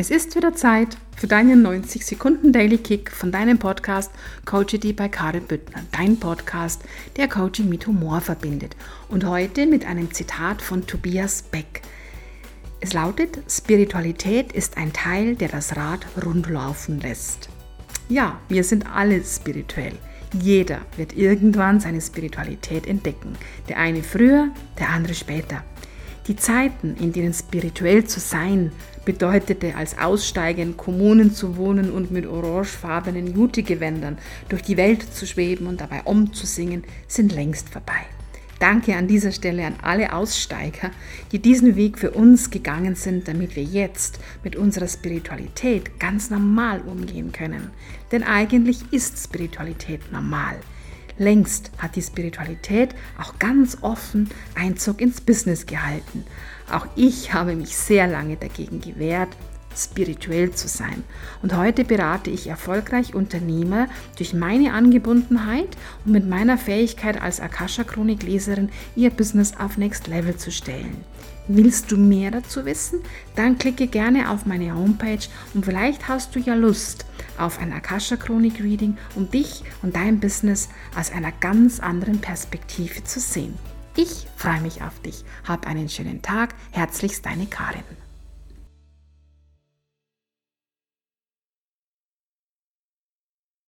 Es ist wieder Zeit für deinen 90 Sekunden Daily Kick von deinem Podcast Coachity bei Karin Büttner. Dein Podcast, der Coaching mit Humor verbindet. Und heute mit einem Zitat von Tobias Beck. Es lautet, Spiritualität ist ein Teil, der das Rad rundlaufen lässt. Ja, wir sind alle spirituell. Jeder wird irgendwann seine Spiritualität entdecken. Der eine früher, der andere später. Die Zeiten, in denen spirituell zu sein bedeutete, als Aussteiger in Kommunen zu wohnen und mit orangefarbenen Jutegewändern durch die Welt zu schweben und dabei umzusingen, sind längst vorbei. Danke an dieser Stelle an alle Aussteiger, die diesen Weg für uns gegangen sind, damit wir jetzt mit unserer Spiritualität ganz normal umgehen können. Denn eigentlich ist Spiritualität normal. Längst hat die Spiritualität auch ganz offen Einzug ins Business gehalten. Auch ich habe mich sehr lange dagegen gewehrt, spirituell zu sein. Und heute berate ich erfolgreich Unternehmer durch meine Angebundenheit und mit meiner Fähigkeit als Akasha-Chronik-Leserin ihr Business auf Next Level zu stellen. Willst du mehr dazu wissen? Dann klicke gerne auf meine Homepage und vielleicht hast du ja Lust auf ein Akasha Chronik Reading, um dich und dein Business aus einer ganz anderen Perspektive zu sehen. Ich freue mich auf dich. Hab einen schönen Tag. Herzlichst deine Karin.